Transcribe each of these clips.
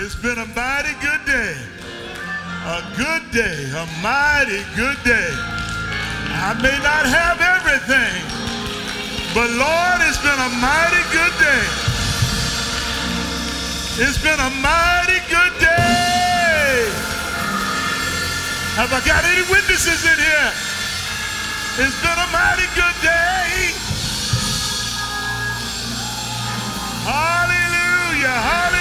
It's been a mighty good day. A good day, a mighty good day. I may not have everything, but Lord, it's been a mighty good day. It's been a mighty good day. Have I got any witnesses in here? It's been a mighty good day. Hallelujah, hallelujah,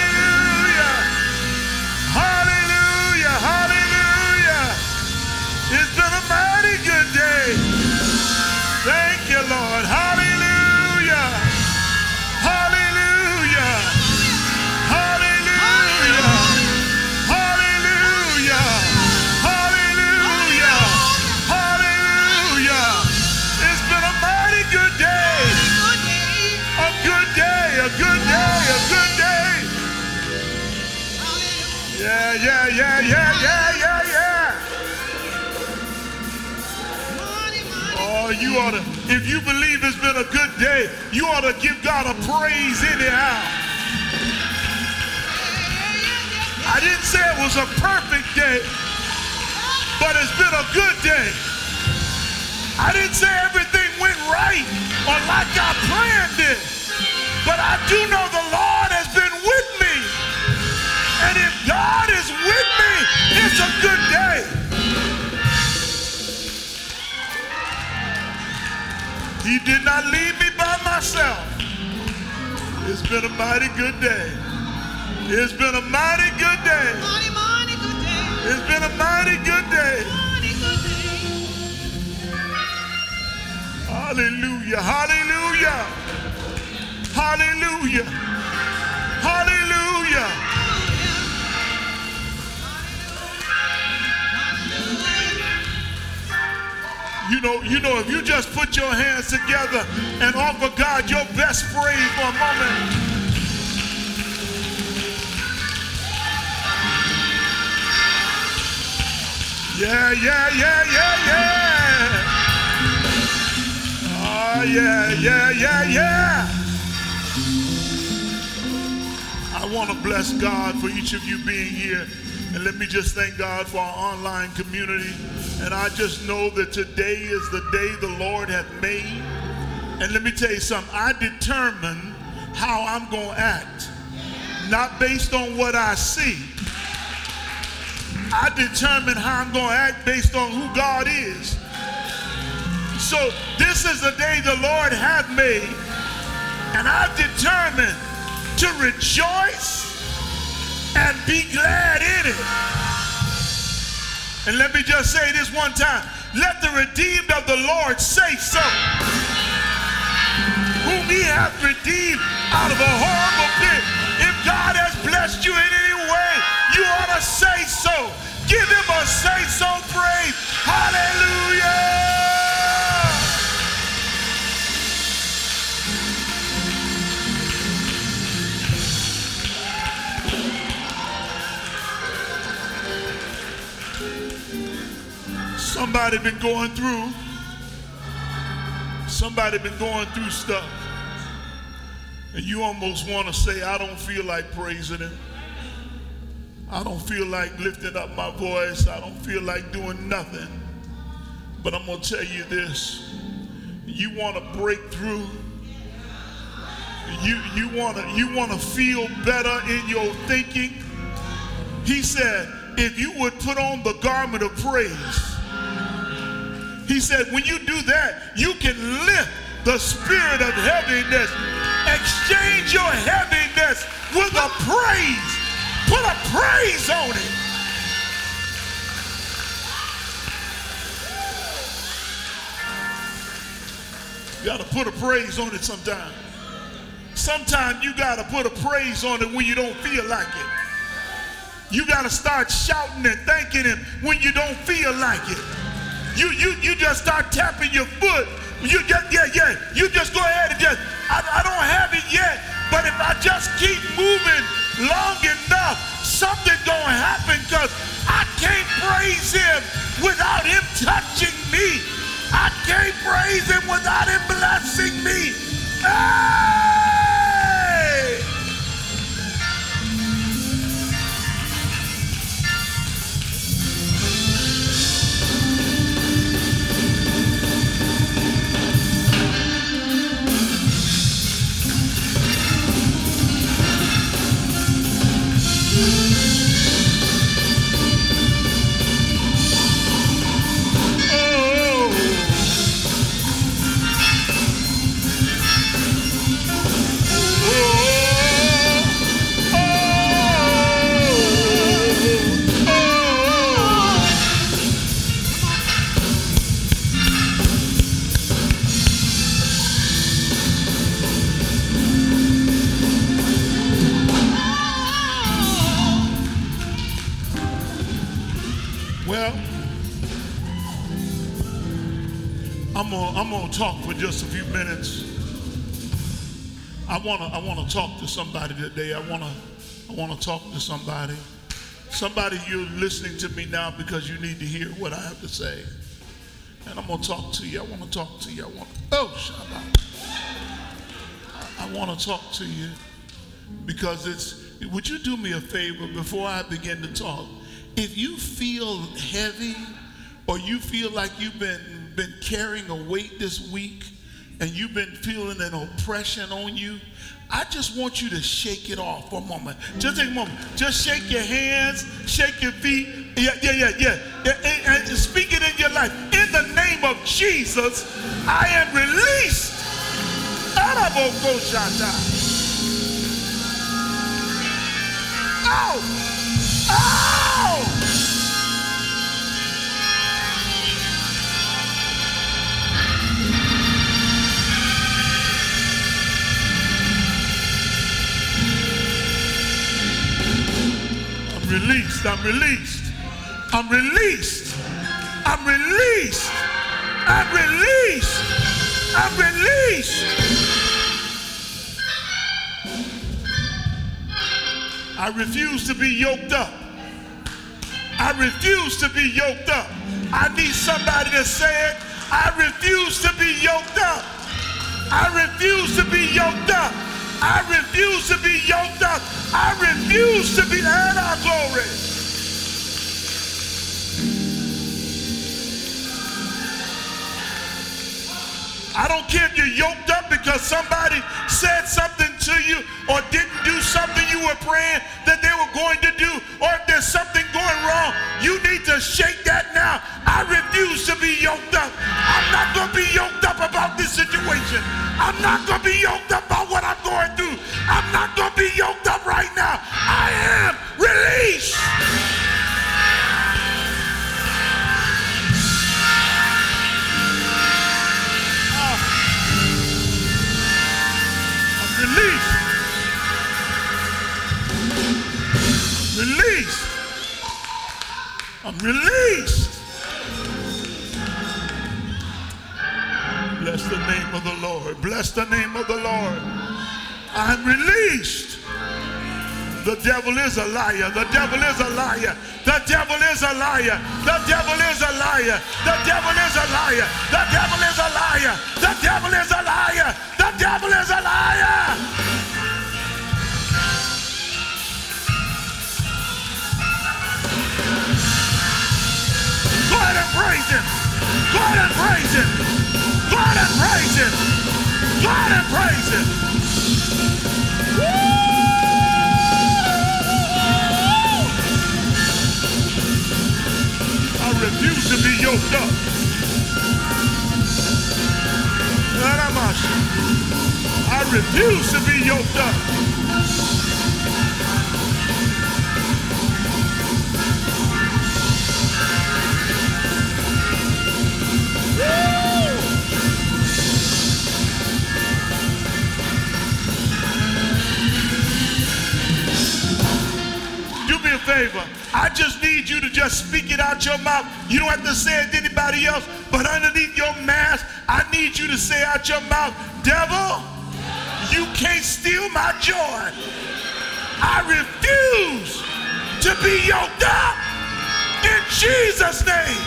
if you believe it's been a good day, you ought to give God a praise anyhow. I didn't say it was a perfect day, but it's been a good day. I didn't say everything went right or like I planned it, but I do know the Lord has been with me. And if God is with me, it's a good He did not leave me by myself. It's been a mighty good day. It's been a mighty good day. It's been a mighty good day. Hallelujah. Hallelujah. Hallelujah. Hallelujah. You know, you know, if you just put your hands together and offer God your best praise for a moment. Yeah, yeah, yeah, yeah, yeah. Oh, yeah, yeah, yeah, yeah. I want to bless God for each of you being here. And let me just thank God for our online community. And I just know that today is the day the Lord hath made. And let me tell you something. I determine how I'm going to act, not based on what I see. I determine how I'm going to act based on who God is. So this is the day the Lord hath made, and I've determined to rejoice and be glad in it. And let me just say this one time. Let the redeemed of the Lord say so. Whom he hath redeemed Somebody been going through. Somebody been going through stuff. And you almost want to say, I don't feel like praising him. I don't feel like lifting up my voice. I don't feel like doing nothing. But I'm going to tell you this. You want to break through. You, you want to you want to feel better in your thinking. He said, if you would put on the garment of praise, he said, when you do that, you can lift the spirit of heaviness. Exchange your heaviness with a praise. Put a praise on it. You got to put a praise on it sometime. Sometimes you got to put a praise on it when you don't feel like it. You got to start shouting and thanking him when you don't feel like it. You, you, you just start tapping your foot. You just, yeah, yeah. You just go ahead and just, I, I don't have it yet, but if I just keep moving long enough, something gonna happen because I can't praise him without him touching me. I can't praise him without him blessing me. Hey! Just a few minutes. I wanna, I wanna talk to somebody today. I wanna, I wanna talk to somebody. Somebody you're listening to me now because you need to hear what I have to say. And I'm gonna talk to you. I wanna talk to you. I want to, oh, Shabbat. I wanna talk to you because it's, would you do me a favor before I begin to talk? If you feel heavy or you feel like you've been, been carrying a weight this week and you've been feeling an oppression on you, I just want you to shake it off for a moment. Just take a moment. Just shake your hands, shake your feet. Yeah, yeah, yeah, yeah. And, and speak it in your life. In the name of Jesus, I am released. Oh! Oh! Released. I'm released. I'm released. I'm released. I'm released. I'm released. I refuse to be yoked up. I refuse to be yoked up. I need somebody to say it. I refuse to be yoked up. I refuse to be yoked up. I refuse to be yoked up. I refuse to be and our glory. I don't care if you're yoked up because somebody said something to you or didn't do something you were praying that they were going to do, or if there's something wrong, you need to shake that now. I refuse to be yoked up. I'm not going to be yoked up about this situation. I'm not going to be yoked up about what I'm going through. I'm not going to be yoked up right now. I am released. released. Released. Bless the name of the Lord. Bless the name of the Lord. I'm released. The devil is a liar. The devil is a liar. The devil is a liar. The devil is a liar. The devil is a liar. The devil is a liar. The devil is a liar. The devil is a liar. Praise him. Go ahead and praise him. Go ahead and praise him. Go ahead and praise him. I refuse to be yoked up. I refuse to be yoked up. Favor. I just need you to just speak it out your mouth. You don't have to say it to anybody else, but underneath your mask, I need you to say out your mouth, devil, you can't steal my joy. I refuse to be yoked up. In Jesus' name,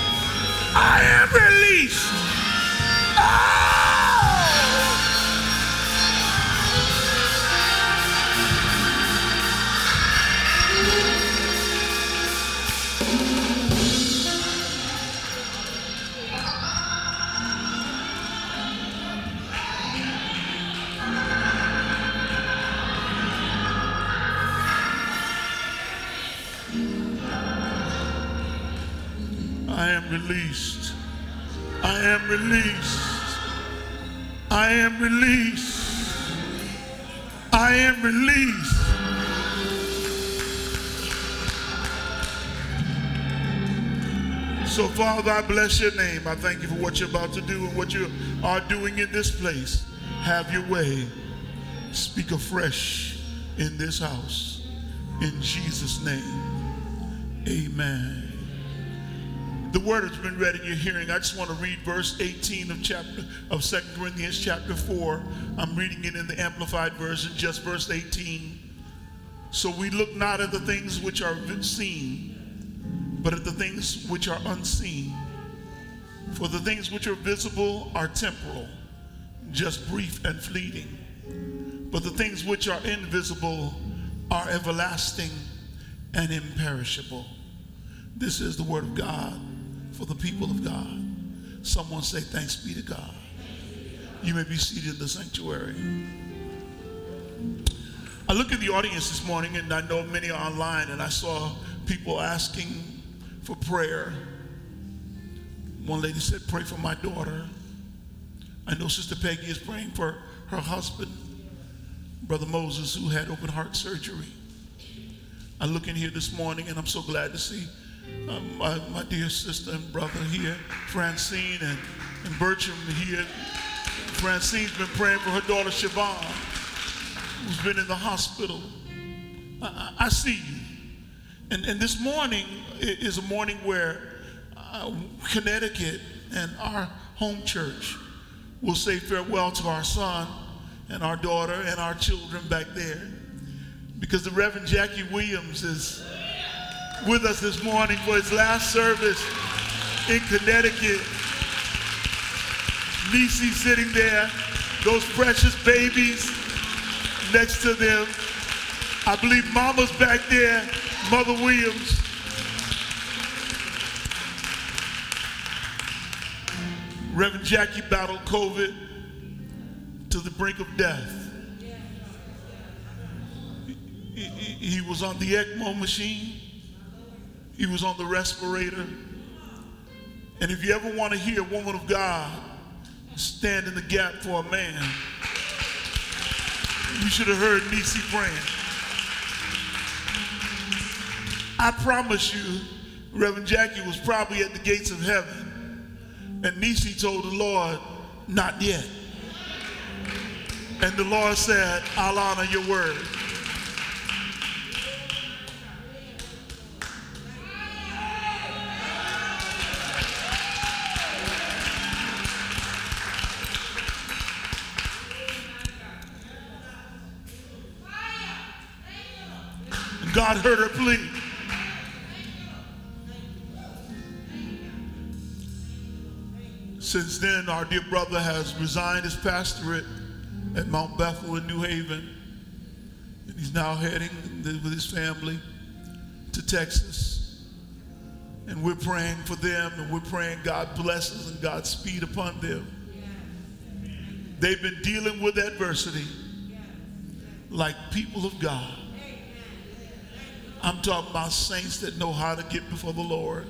I am released. Ah! Released. I am released. I am released. I am released. So, Father, I bless your name. I thank you for what you're about to do and what you are doing in this place. Have your way. Speak afresh in this house. In Jesus' name, amen. The word has been read in your hearing. I just want to read verse 18 of chapter of Second Corinthians chapter 4. I'm reading it in the amplified version, just verse 18. So we look not at the things which are seen, but at the things which are unseen. For the things which are visible are temporal, just brief and fleeting. But the things which are invisible are everlasting and imperishable. This is the word of God for the people of God. Someone say, Thanks be to God. You may be seated in the sanctuary. I look at the audience this morning, and I know many are online, and I saw people asking for prayer. One lady said, Pray for my daughter. I know Sister Peggy is praying for her husband, Brother Moses, who had open heart surgery. I look in here this morning, and I'm so glad to see um, my, my, dear sister and brother here, Francine, and, and Bertram here. Francine's been praying for her daughter, Siobhan, who's been in the hospital. I, I see you. And, and this morning is a morning where uh, Connecticut and our home church will say farewell to our son and our daughter and our children back there. Because the Reverend Jackie Williams is with us this morning for his last service in Connecticut. Nisi sitting there, those precious babies next to them. I believe Mama's back there, Mother Williams. Reverend Jackie battled COVID to the brink of death. He, he, he was on the ECMO machine. He was on the respirator. And if you ever want to hear a woman of God stand in the gap for a man, you should have heard Nisi praying. I promise you, Reverend Jackie was probably at the gates of heaven. And Nisi told the Lord, not yet. And the Lord said, I'll honor your word. Heard her plea. Since then, our dear brother has resigned his pastorate at Mount Bethel in New Haven. And he's now heading with his family to Texas. And we're praying for them and we're praying God blesses and God speed upon them. They've been dealing with adversity like people of God. I'm talking about saints that know how to get before the Lord.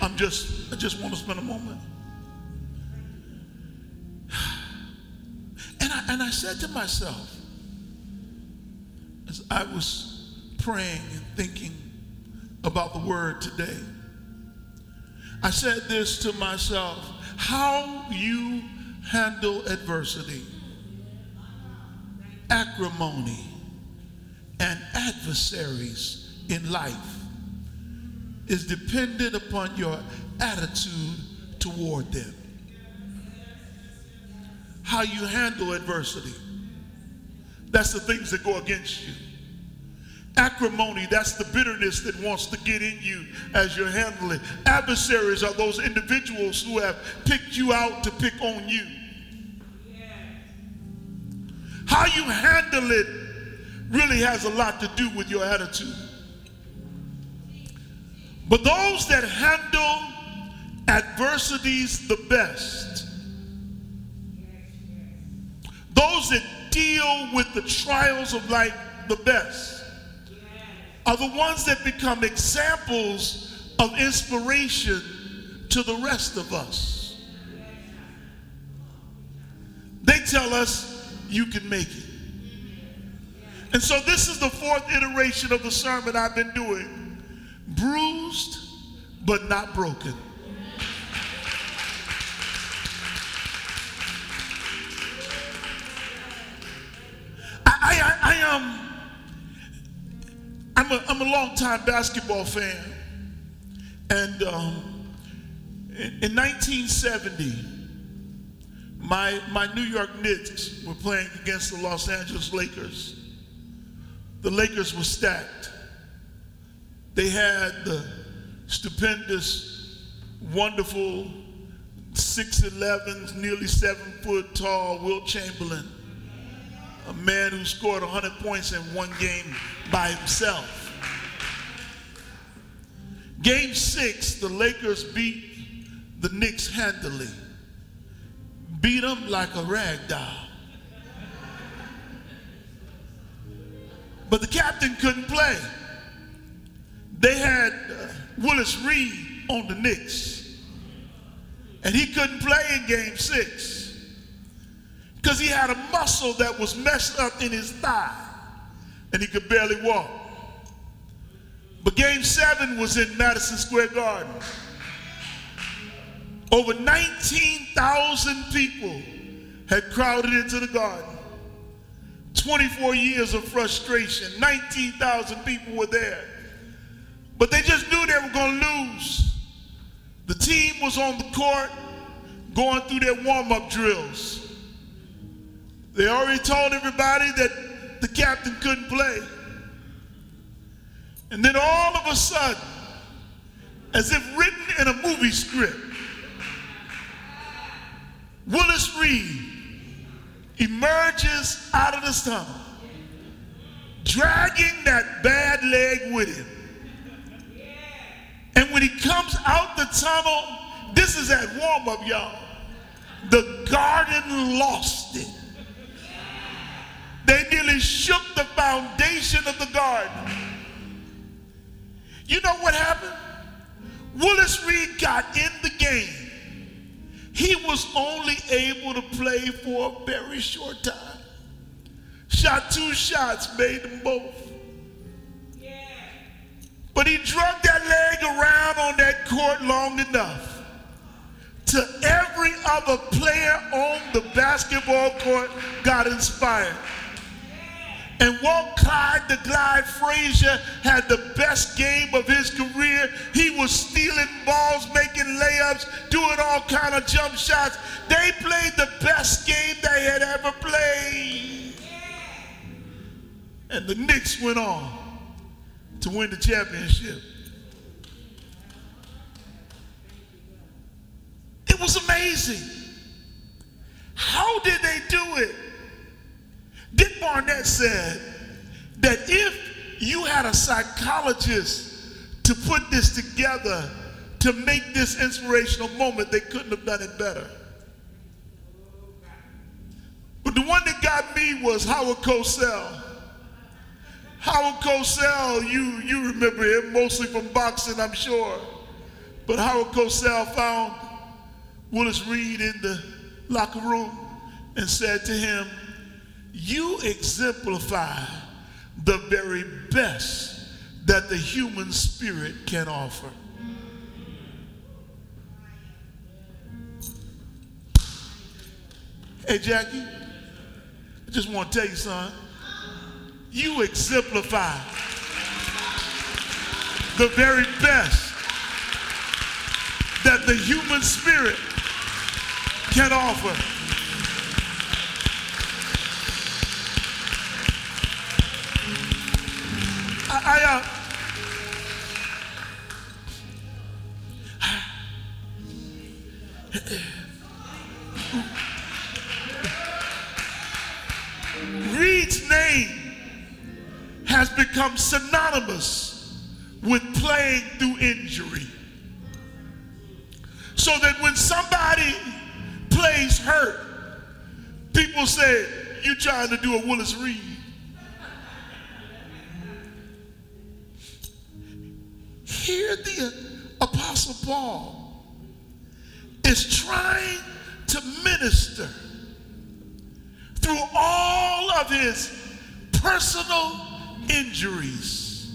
I'm just, I just want to spend a moment. And I, and I said to myself, as I was praying and thinking about the word today, I said this to myself how you handle adversity acrimony, and adversaries in life is dependent upon your attitude toward them. How you handle adversity. That's the things that go against you. Acrimony, that's the bitterness that wants to get in you as you're handling. Adversaries are those individuals who have picked you out to pick on you. How you handle it really has a lot to do with your attitude. But those that handle adversities the best, those that deal with the trials of life the best, are the ones that become examples of inspiration to the rest of us. They tell us you can make it. And so this is the fourth iteration of the sermon I've been doing. Bruised, but not broken. I, I, I, am. Um, I'm a long-time basketball fan. And um, in, in 1970, my, my New York Knicks were playing against the Los Angeles Lakers. The Lakers were stacked. They had the stupendous, wonderful 6'11, nearly seven foot tall Wilt Chamberlain, a man who scored 100 points in one game by himself. Game six, the Lakers beat the Knicks handily, beat them like a rag doll. But the captain couldn't play. They had uh, Willis Reed on the Knicks, and he couldn't play in game six because he had a muscle that was messed up in his thigh and he could barely walk. But game seven was in Madison Square Garden. Over 19,000 people had crowded into the garden. 24 years of frustration, 19,000 people were there. But they just knew they were going to lose. The team was on the court going through their warm up drills. They already told everybody that the captain couldn't play. And then all of a sudden, as if written in a movie script, Willis Reed emerges out of the tunnel, dragging that bad leg with him. And when he comes out the tunnel, this is at warm up, y'all. The garden lost it. They nearly shook the foundation of the garden. You know what happened? Willis Reed got in the game. He was only able to play for a very short time. Shot two shots, made them both. But he drug that leg around on that court long enough to every other player on the basketball court got inspired. And Walt Clyde, the Glide Frazier, had the best game of his career. He was stealing balls, making layups, doing all kind of jump shots. They played the best game they had ever played. And the Knicks went on to win the championship. It was amazing. How did they do it? Dick Barnett said that if you had a psychologist to put this together to make this inspirational moment, they couldn't have done it better. But the one that got me was Howard Cosell. Howard Cosell, you, you remember him mostly from boxing, I'm sure. But Howard Cosell found Willis Reed in the locker room and said to him, you exemplify the very best that the human spirit can offer. Hey, Jackie, I just want to tell you, son, you exemplify the very best that the human spirit can offer. I, Reed's name has become synonymous with playing through injury. So that when somebody plays hurt, people say, you're trying to do a Willis Reed. Paul is trying to minister through all of his personal injuries,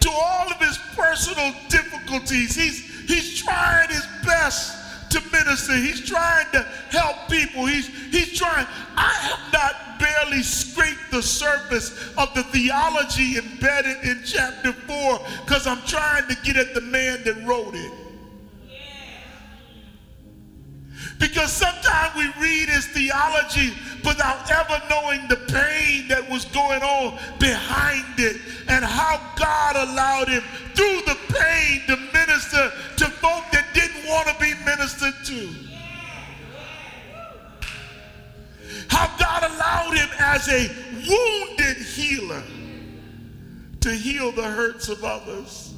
to all of his personal difficulties. He's, he's trying his best to minister. He's trying to help people. He's, he's trying. I have not barely scraped the surface of the theology embedded in chapter 4 because I'm trying to get at the man that wrote it. Because sometimes we read his theology without ever knowing the pain that was going on behind it and how God allowed him through the pain to minister to folk that didn't want to be ministered to. How God allowed him as a wounded healer to heal the hurts of others,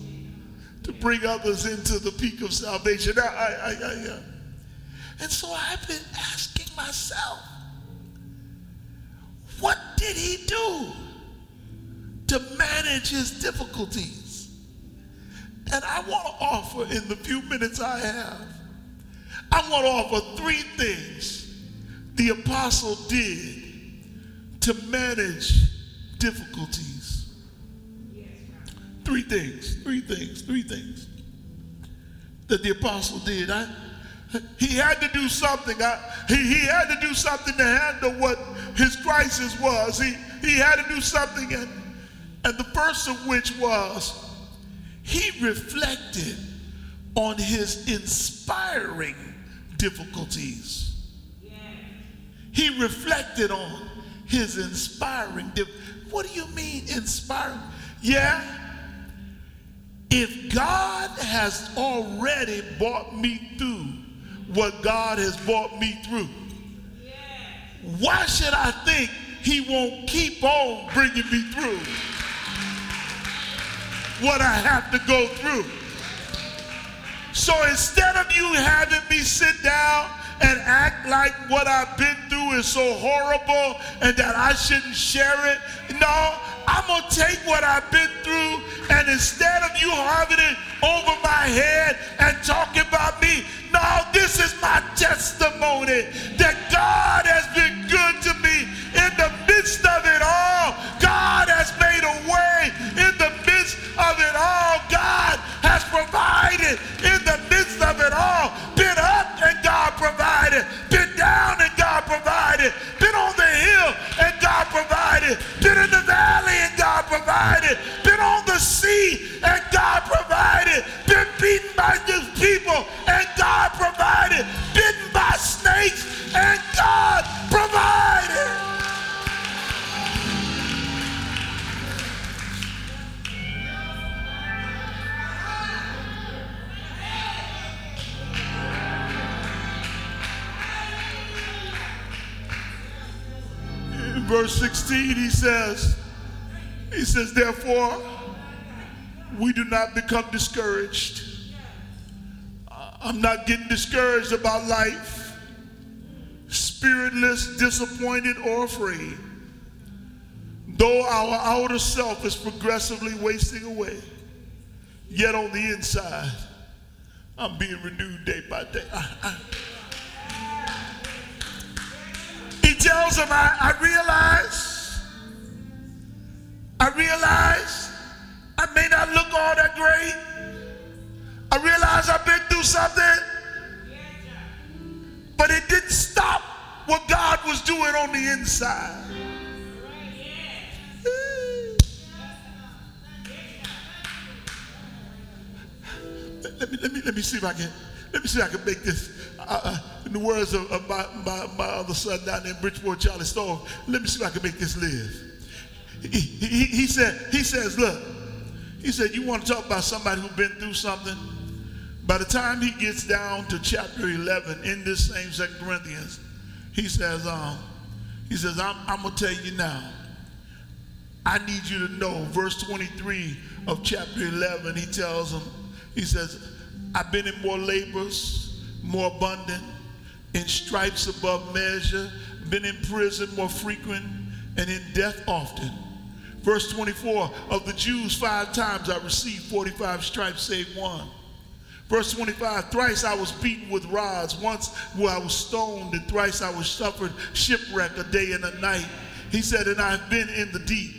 to bring others into the peak of salvation. I, I, I, I, and so I've been asking myself, what did he do to manage his difficulties? And I want to offer in the few minutes I have, I want to offer three things the apostle did to manage difficulties. Three things, three things, three things that the apostle did. I, he had to do something. I, he, he had to do something to handle what his crisis was. He, he had to do something, and, and the first of which was he reflected on his inspiring difficulties. He reflected on his inspiring. What do you mean inspiring? Yeah. If God has already brought me through what God has brought me through. Why should I think he won't keep on bringing me through what I have to go through? So instead of you having me sit down and act like what I've been is so horrible and that I shouldn't share it, no, I'm going to take what I've been through and instead of you having it over my head and talking about me, no, this is my testimony that God has been verse 16, he says, he says, therefore, we do not become discouraged. Uh, I'm not getting discouraged about life, spiritless, disappointed, or afraid. Though our outer self is progressively wasting away, yet on the inside, I'm being renewed day by day. I, I, he tells him, I, I realize, I realize I may not look all that great. I realize I've been through something, but it didn't stop what God was doing on the inside. Let me, let me, let me see if I can, let me see if I can make this, uh, uh, in the words of, of my, my, my, other son down there in Bridgeport, Charlie Storm, let me see if I can make this live. He, he, he said, he says, look, he said, you want to talk about somebody who's been through something? By the time he gets down to chapter 11 in this same Second Corinthians, he says, um, he says, I'm, I'm going to tell you now. I need you to know, verse 23 of chapter 11, he tells them, he says, I've been in more labors, more abundant, in stripes above measure, been in prison more frequent, and in death often. Verse 24 of the Jews, five times I received 45 stripes, save one. Verse 25, thrice I was beaten with rods, once where I was stoned, and thrice I was suffered shipwreck a day and a night. He said, and I've been in the deep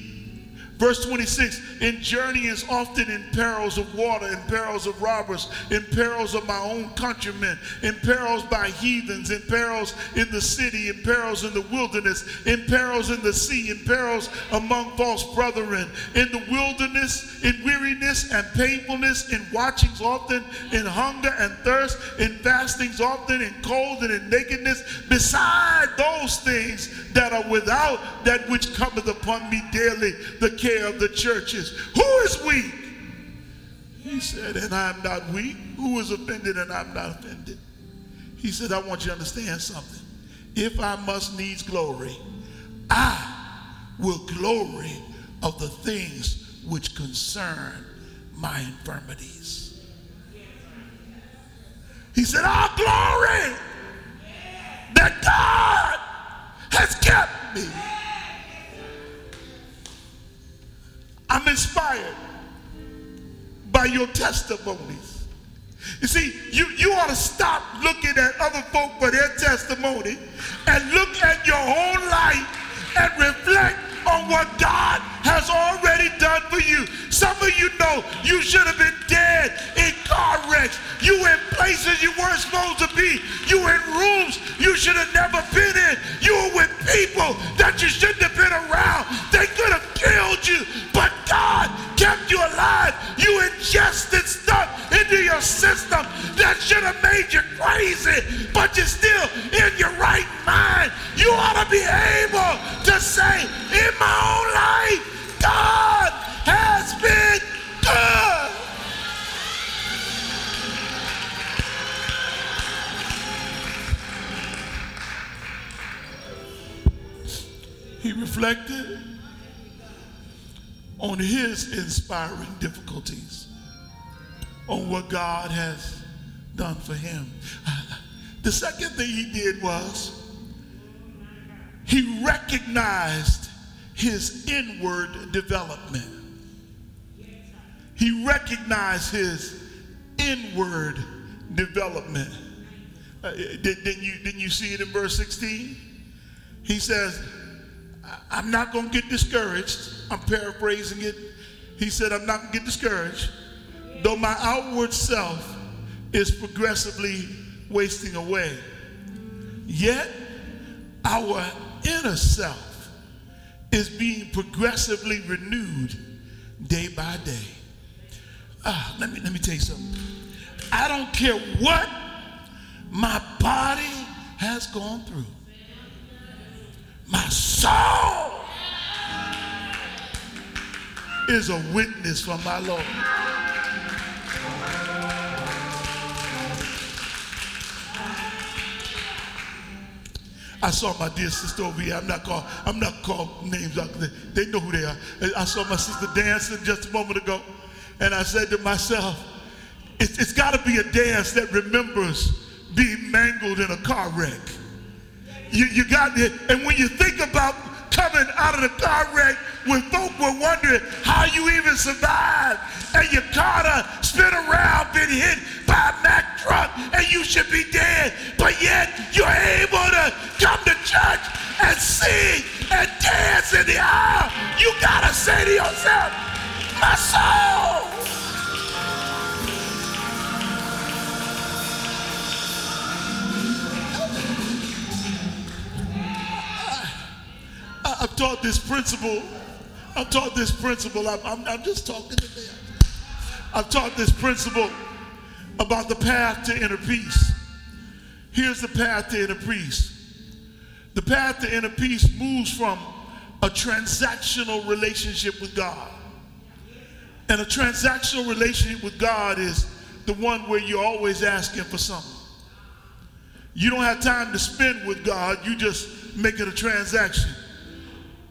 Verse 26 In journeyings, often in perils of water, in perils of robbers, in perils of my own countrymen, in perils by heathens, in perils in the city, in perils in the wilderness, in perils in the sea, in perils among false brethren, in the wilderness, in weariness and painfulness, in watchings often, in hunger and thirst, in fastings often, in cold and in nakedness, beside those things that are without, that which cometh upon me daily, the care of the churches. Who is weak? He said, and I'm not weak. Who is offended and I'm not offended? He said, I want you to understand something. If I must needs glory, I will glory of the things which concern my infirmities. He said, I'll glory that God has kept me. I'm inspired by your testimonies. You see, you, you ought to stop looking at other folk for their testimony and look at your own life and reflect on what God has already done for you. Some of you know you should have been dead in car wrecks. You in places you weren't supposed to be. You in rooms you should have never been in. You were with people that you shouldn't have been around. They could have killed you, but God kept you alive. You ingested stuff into your system that should have made you crazy, but you're still in your right mind. You ought to be able to say, in my own life, God has been good. He reflected on his inspiring difficulties, on what God has done for him. The second thing he did was he recognized his inward development. He recognized his inward development. Uh, did, didn't, you, didn't you see it in verse 16? He says, I'm not going to get discouraged. I'm paraphrasing it. He said, I'm not going to get discouraged, though my outward self is progressively wasting away. Yet, our inner self is being progressively renewed day by day. Ah, let me let me tell you something. I don't care what my body has gone through. My soul is a witness for my Lord. I saw my dear sister over here. I'm not called. I'm not called names. They know who they are. I saw my sister dancing just a moment ago, and I said to myself, "It's, it's got to be a dance that remembers being mangled in a car wreck." You, you got it. And when you think about coming out of the car wreck when folk were wondering how you even survived, and your car done spin around, been hit by a Mack truck, and you should be dead, but yet you're able to and sing and dance in the aisle. You gotta say to yourself, my soul. I've taught this principle. I've taught this principle. I'm, I'm, I'm just talking today. I've taught this principle about the path to inner peace. Here's the path to inner peace. The path to inner peace moves from a transactional relationship with God. And a transactional relationship with God is the one where you're always asking for something. You don't have time to spend with God, you just make it a transaction.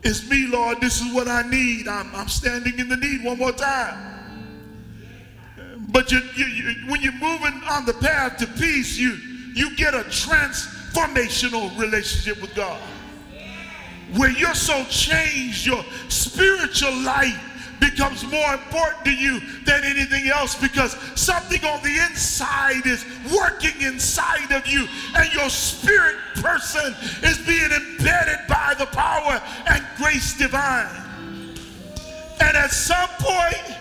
It's me, Lord, this is what I need. I'm, I'm standing in the need one more time. But you, you, you, when you're moving on the path to peace, you, you get a transformational relationship with God. Where you're so changed, your spiritual life becomes more important to you than anything else because something on the inside is working inside of you and your spirit person is being embedded by the power and grace divine. And at some point,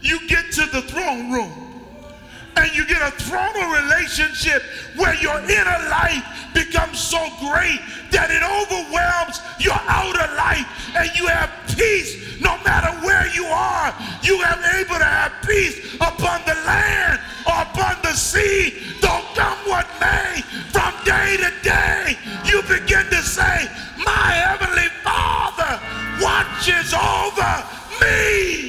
you get to the throne room and you get a thronal relationship where your inner life becomes so great that it overwhelms your outer life and you have peace no matter where you are. You are able to have peace upon the land or upon the sea, though come what may, from day to day, you begin to say, My heavenly Father watches over me.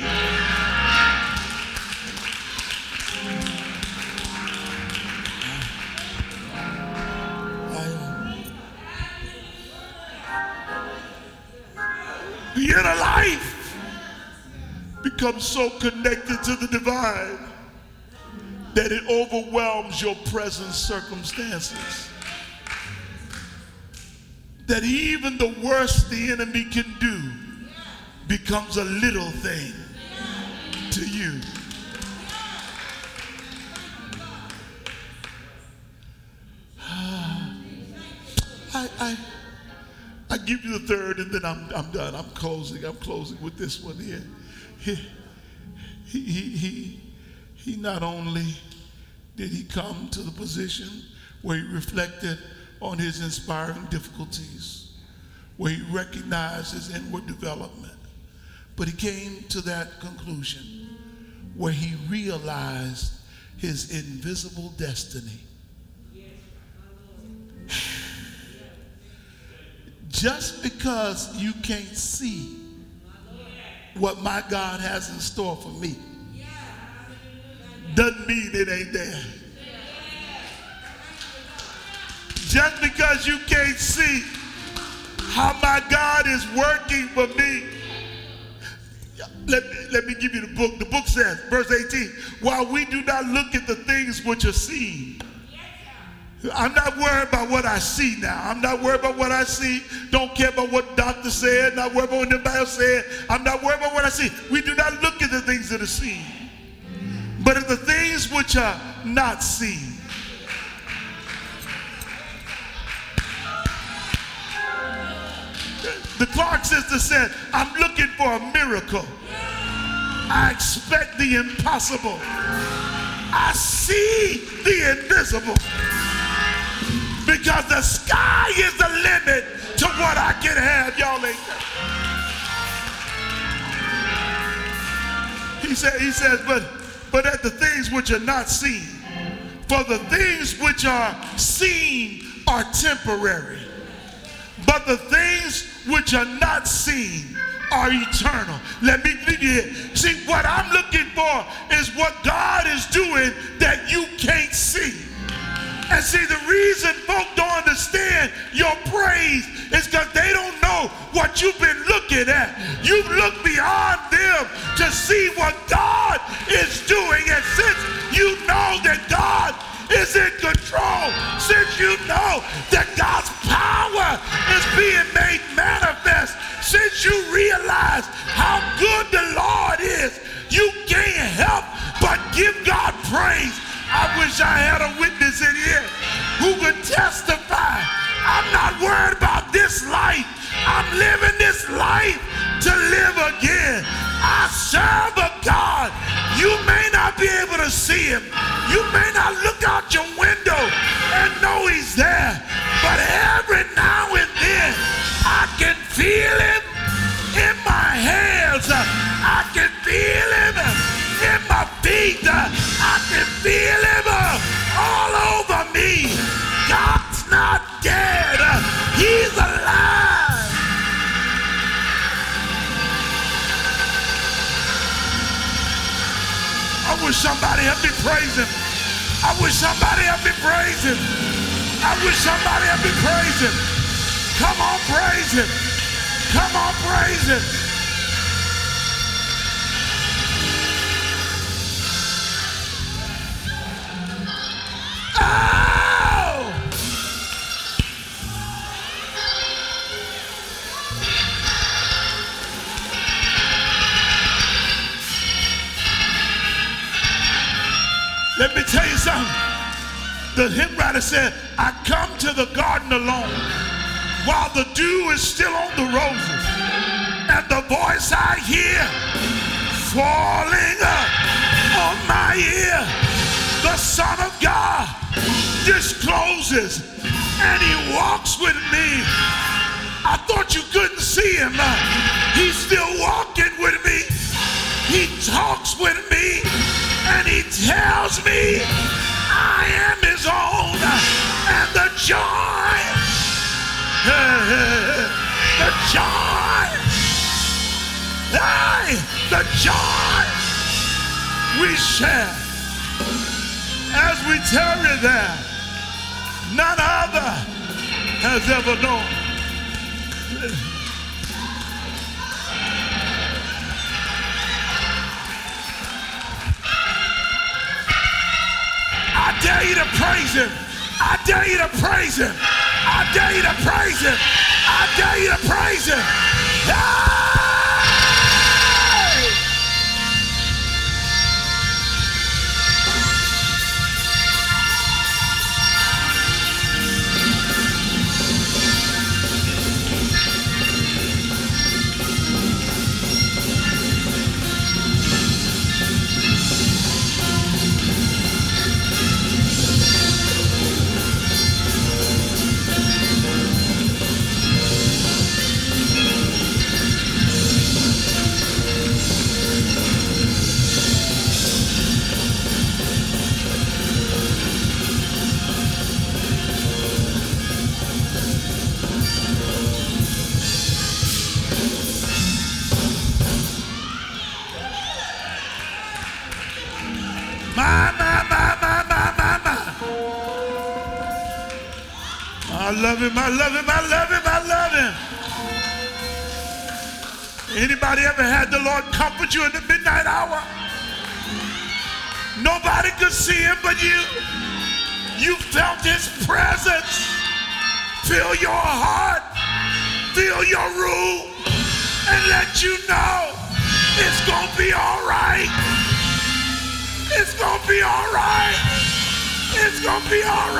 The inner life becomes so connected to the divine that it overwhelms your present circumstances. That even the worst the enemy can do becomes a little thing to you. I, I, I give you the third and then I'm, I'm done. I'm closing. I'm closing with this one here. He, he, he, he, he not only did he come to the position where he reflected on his inspiring difficulties, where he recognized his inward development, but he came to that conclusion where he realized his invisible destiny. Just because you can't see what my God has in store for me doesn't mean it ain't there. Just because you can't see how my God is working for me. Let me, let me give you the book. The book says, verse 18, while we do not look at the things which are seen, I'm not worried about what I see now. I'm not worried about what I see. Don't care about what doctor said. Not worried about what anybody said. I'm not worried about what I see. We do not look at the things that are seen, but at the things which are not seen. The Clark sister said, I'm looking for a miracle. I expect the impossible. I see the invisible because the sky is the limit to what I can have. Y'all ain't He said, he says, but but at the things which are not seen. For the things which are seen are temporary. But the things which are not seen are eternal. Let me leave you here. See, what I'm looking for is what God is doing that you can't see. And see, the reason folk don't understand your praise is because they don't know what you've been looking at. You've looked beyond them to see what God is doing. And since you know that God is in control, since you know that God's power is being made manifest, since you realize how good the Lord is, you can't help but give God praise I wish I had a testify. I'm not worried about this life. I'm living this life to live again. I serve a God. You may not be able to see him. You may not look out your window somebody help me praise him. I wish somebody help me praise him. I wish somebody help me praise him. Come on, praise him. Come on, praise him. Let me tell you something. The hymn writer said, I come to the garden alone while the dew is still on the roses. And the voice I hear falling on my ear, the Son of God discloses and he walks with me. I thought you couldn't see him. Tells me I am his own. And the joy, the joy, the joy we share as we tarry there, none other has ever known. I dare you to praise him. I dare you to praise him. I dare you to praise him. I dare you to praise him. Hey! My, my, my, my. I love him, I love him, I love him, I love him. Anybody ever had the Lord comfort you in the midnight hour? Nobody could see him but you. You felt his presence. Fill your heart, fill your room, and let you know it's gonna be all right. It's gonna be all right. It's gonna be all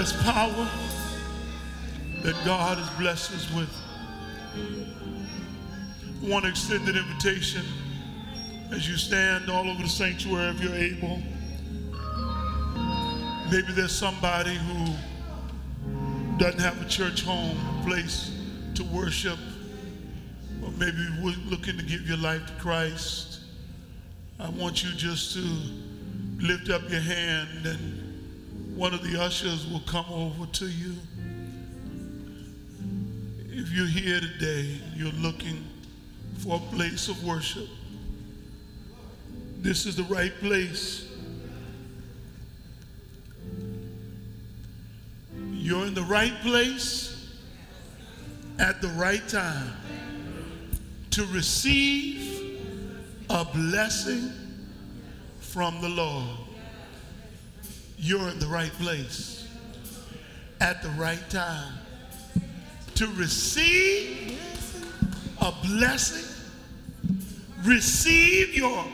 There's power that God has blessed us with. I want to extend an invitation as you stand all over the sanctuary if you're able. Maybe there's somebody who doesn't have a church home, a place to worship, or maybe we're looking to give your life to Christ. I want you just to lift up your hand and one of the ushers will come over to you. If you're here today, you're looking for a place of worship, this is the right place. You're in the right place at the right time to receive a blessing from the Lord you're in the right place at the right time to receive a blessing, receive your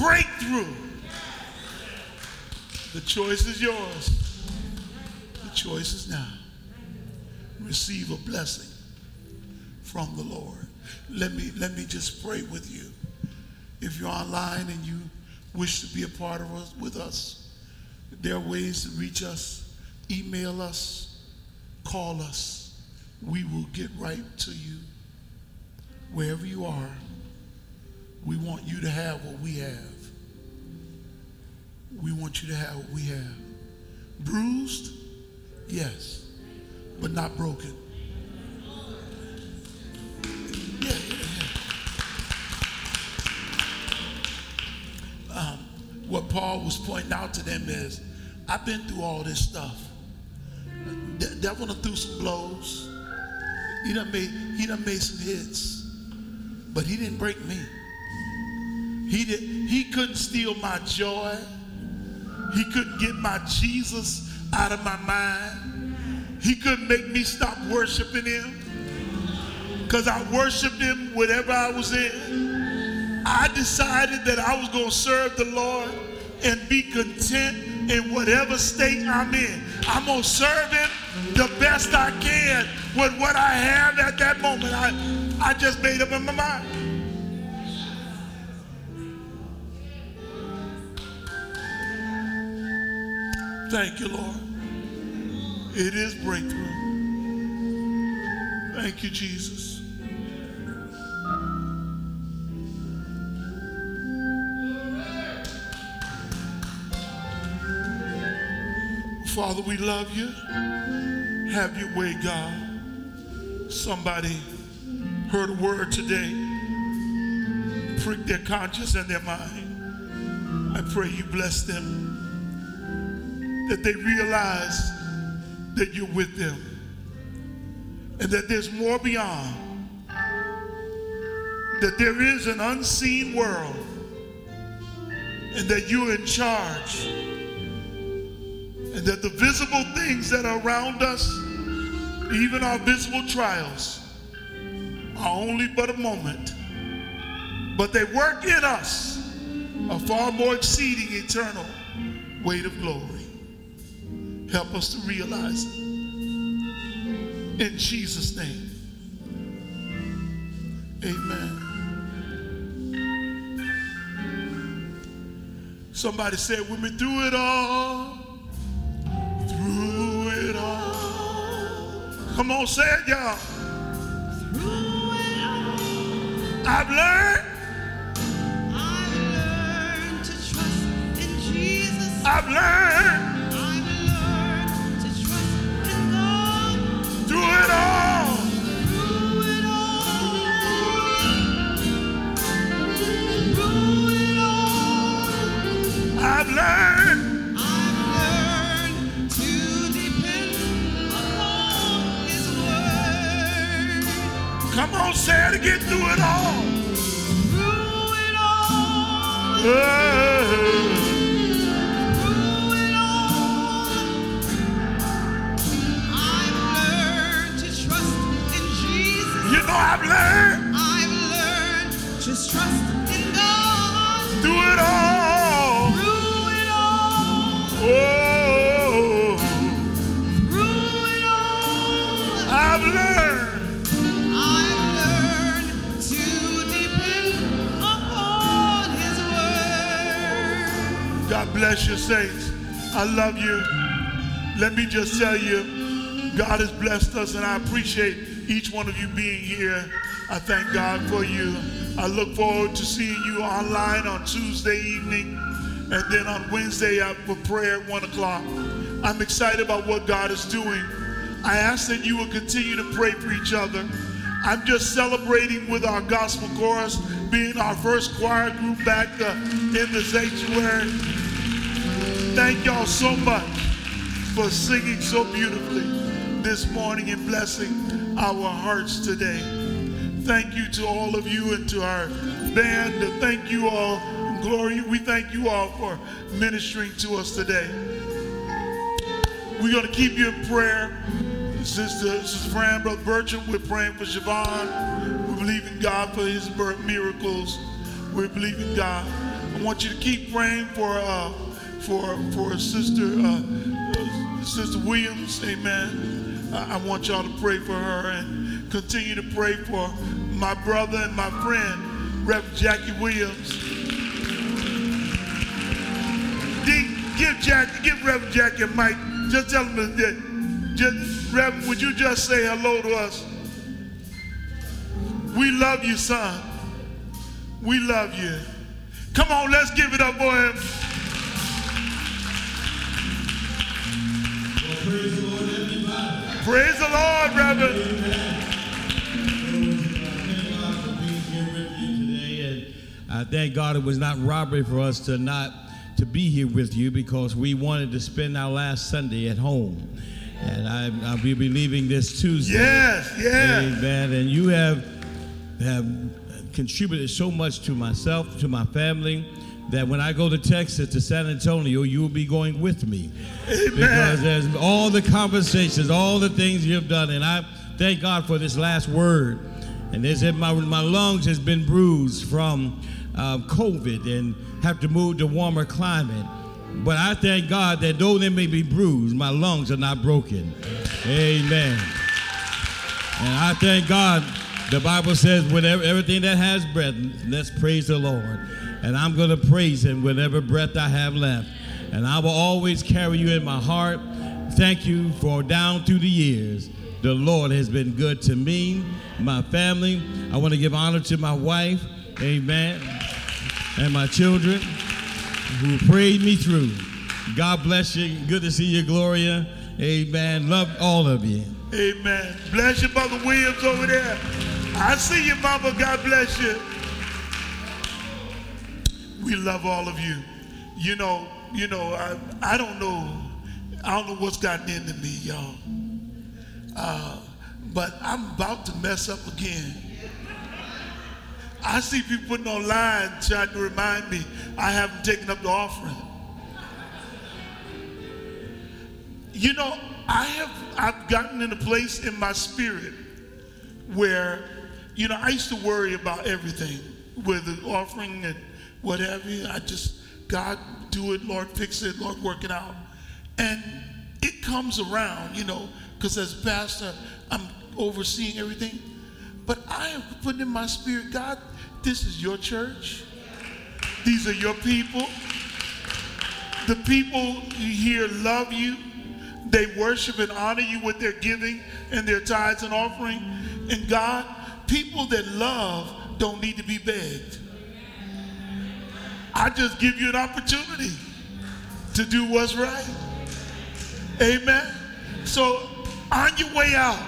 breakthrough. The choice is yours. The choice is now. Receive a blessing from the Lord. Let me let me just pray with you. If you're online and you wish to be a part of us with us, there are ways to reach us. Email us, call us. We will get right to you. Wherever you are, we want you to have what we have. We want you to have what we have. Bruised? Yes, but not broken. Paul was pointing out to them is, I've been through all this stuff. The devil done threw some blows. He done made he done made some hits, but he didn't break me. He did he couldn't steal my joy. He couldn't get my Jesus out of my mind. He couldn't make me stop worshiping him. Because I worshiped him whatever I was in. I decided that I was going to serve the Lord and be content in whatever state I'm in. I'm going to serve him the best I can with what I have at that moment. I, I just made up in my mind. Thank you, Lord. It is breakthrough. Thank you, Jesus. Father, we love you. Have your way, God. Somebody heard a word today, prick their conscience and their mind. I pray you bless them, that they realize that you're with them, and that there's more beyond, that there is an unseen world, and that you're in charge that the visible things that are around us, even our visible trials, are only but a moment. But they work in us a far more exceeding eternal weight of glory. Help us to realize it. In Jesus' name, amen. Somebody said with me, through it all Come on, say it, y'all. Through it all, I've learned, I've learned to trust in Jesus. I've learned on, say it again, through it all. Through it all, through it all, I've learned to trust in Jesus. you know I've learned I've learned to trust in God. through it all. Bless you, saints. I love you. Let me just tell you, God has blessed us, and I appreciate each one of you being here. I thank God for you. I look forward to seeing you online on Tuesday evening, and then on Wednesday uh, for prayer at 1 o'clock. I'm excited about what God is doing. I ask that you will continue to pray for each other. I'm just celebrating with our gospel chorus being our first choir group back uh, in the sanctuary. Thank y'all so much for singing so beautifully this morning and blessing our hearts today. Thank you to all of you and to our band. Thank you all. Glory, we thank you all for ministering to us today. We're going to keep you in prayer. Sister, Sister Fran, Brother Bertram, we're praying for Siobhan. We believe in God for his birth miracles. We believe in God. I want you to keep praying for uh, for for Sister uh, Sister Williams. Amen. I, I want y'all to pray for her and continue to pray for my brother and my friend, Reverend Jackie Williams. D, give Jackie, give Reverend Jackie mic. Just tell him that. Just, Reverend, would you just say hello to us? We love you, son. We love you. Come on, let's give it up for him. Praise the Lord, Reverend. I thank God it was not robbery for us to not to be here with you because we wanted to spend our last Sunday at home. And I, I will be leaving this Tuesday. Yes, yes. Amen. And you have have contributed so much to myself, to my family, that when I go to Texas, to San Antonio, you will be going with me. Amen. Because there's all the conversations, all the things you've done. And I thank God for this last word. And they said my, my lungs has been bruised from uh, COVID and have to move to warmer climate. But I thank God that though they may be bruised, my lungs are not broken. Amen. And I thank God. The Bible says, with everything that has breath, let's praise the Lord. And I'm going to praise Him whatever breath I have left. And I will always carry you in my heart. Thank you for down through the years. The Lord has been good to me, my family. I want to give honor to my wife, amen, and my children who prayed me through. God bless you. Good to see you, Gloria. Amen. Love all of you. Amen. Bless you, Mother Williams over there. I see you, Mama. God bless you. We love all of you. You know, you know, I, I don't know, I don't know what's gotten into me, y'all. Uh, but I'm about to mess up again. I see people putting online trying to remind me I haven't taken up the offering. You know, I have I've gotten in a place in my spirit where, you know, I used to worry about everything with the offering and what have you. I just, God, do it, Lord, fix it, Lord, work it out. And it comes around, you know, because as pastor, I'm overseeing everything. But I am putting in my spirit, God, this is your church. These are your people. The people here love you. They worship and honor you with their giving and their tithes and offering. And God, people that love don't need to be begged. I just give you an opportunity to do what's right. Amen. So on your way out,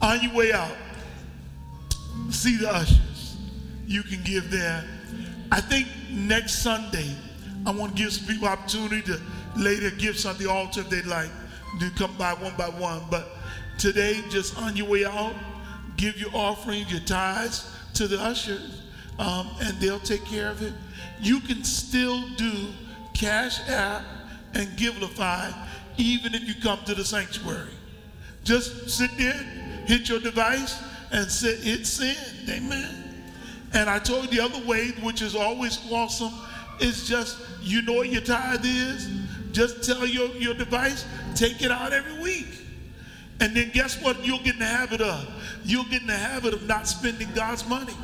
on your way out, see the ushers. You can give there. I think next Sunday, I want to give some people opportunity to lay their gifts on the altar if they'd like. Do come by one by one. But today, just on your way out, give your offerings, your tithes to the ushers, um, and they'll take care of it. You can still do Cash App and Givelify even if you come to the sanctuary. Just sit there, hit your device, and sit, hit send. Amen. And I told the other way, which is always awesome, is just you know what your tithe is. Just tell your, your device, take it out every week. And then guess what you'll get in the habit of? You'll get in the habit of not spending God's money.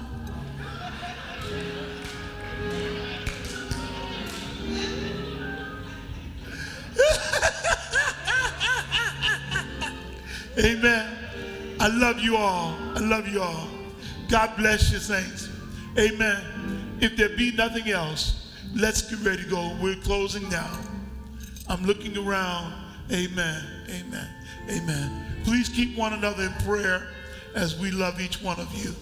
Amen. I love you all. I love you all. God bless you, saints. Amen. If there be nothing else, let's get ready to go. We're closing now. I'm looking around. Amen. Amen. Amen. Please keep one another in prayer as we love each one of you.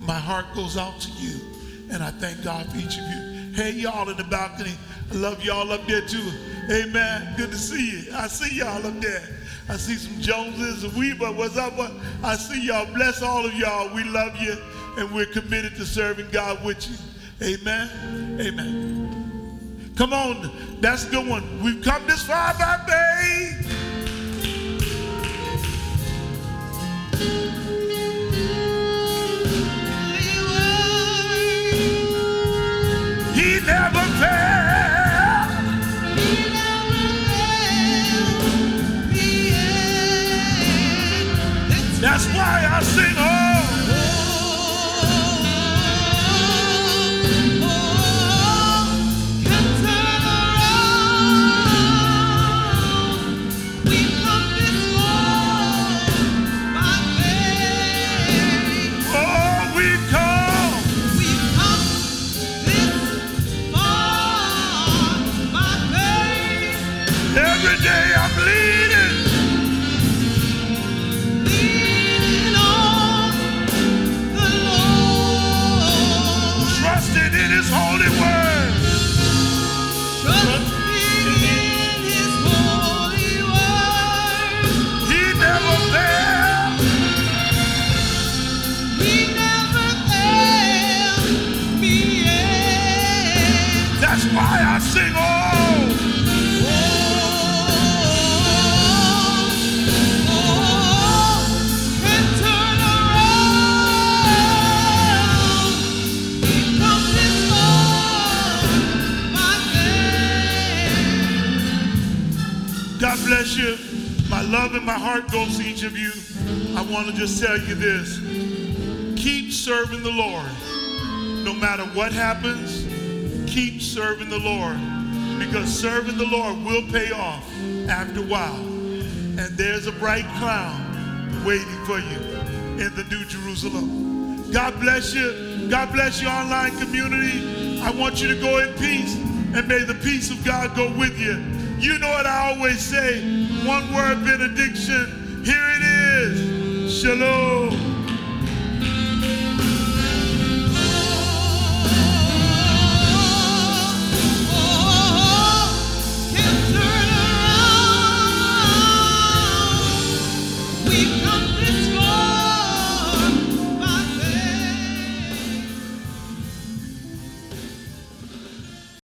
My heart goes out to you, and I thank God for each of you. Hey, y'all in the balcony. I love y'all up there too. Amen. Good to see you. I see y'all up there. I see some Joneses and Weaver. What's up? I see y'all. Bless all of y'all. We love you, and we're committed to serving God with you. Amen. Amen. Come on. That's a good one. We've come this far by faith. I sing, heart goes to each of you. I want to just tell you this. Keep serving the Lord. No matter what happens, keep serving the Lord. Because serving the Lord will pay off after a while. And there's a bright crown waiting for you in the New Jerusalem. God bless you. God bless your online community. I want you to go in peace and may the peace of God go with you. You know what I always say one word benediction. Here it is. Shalom.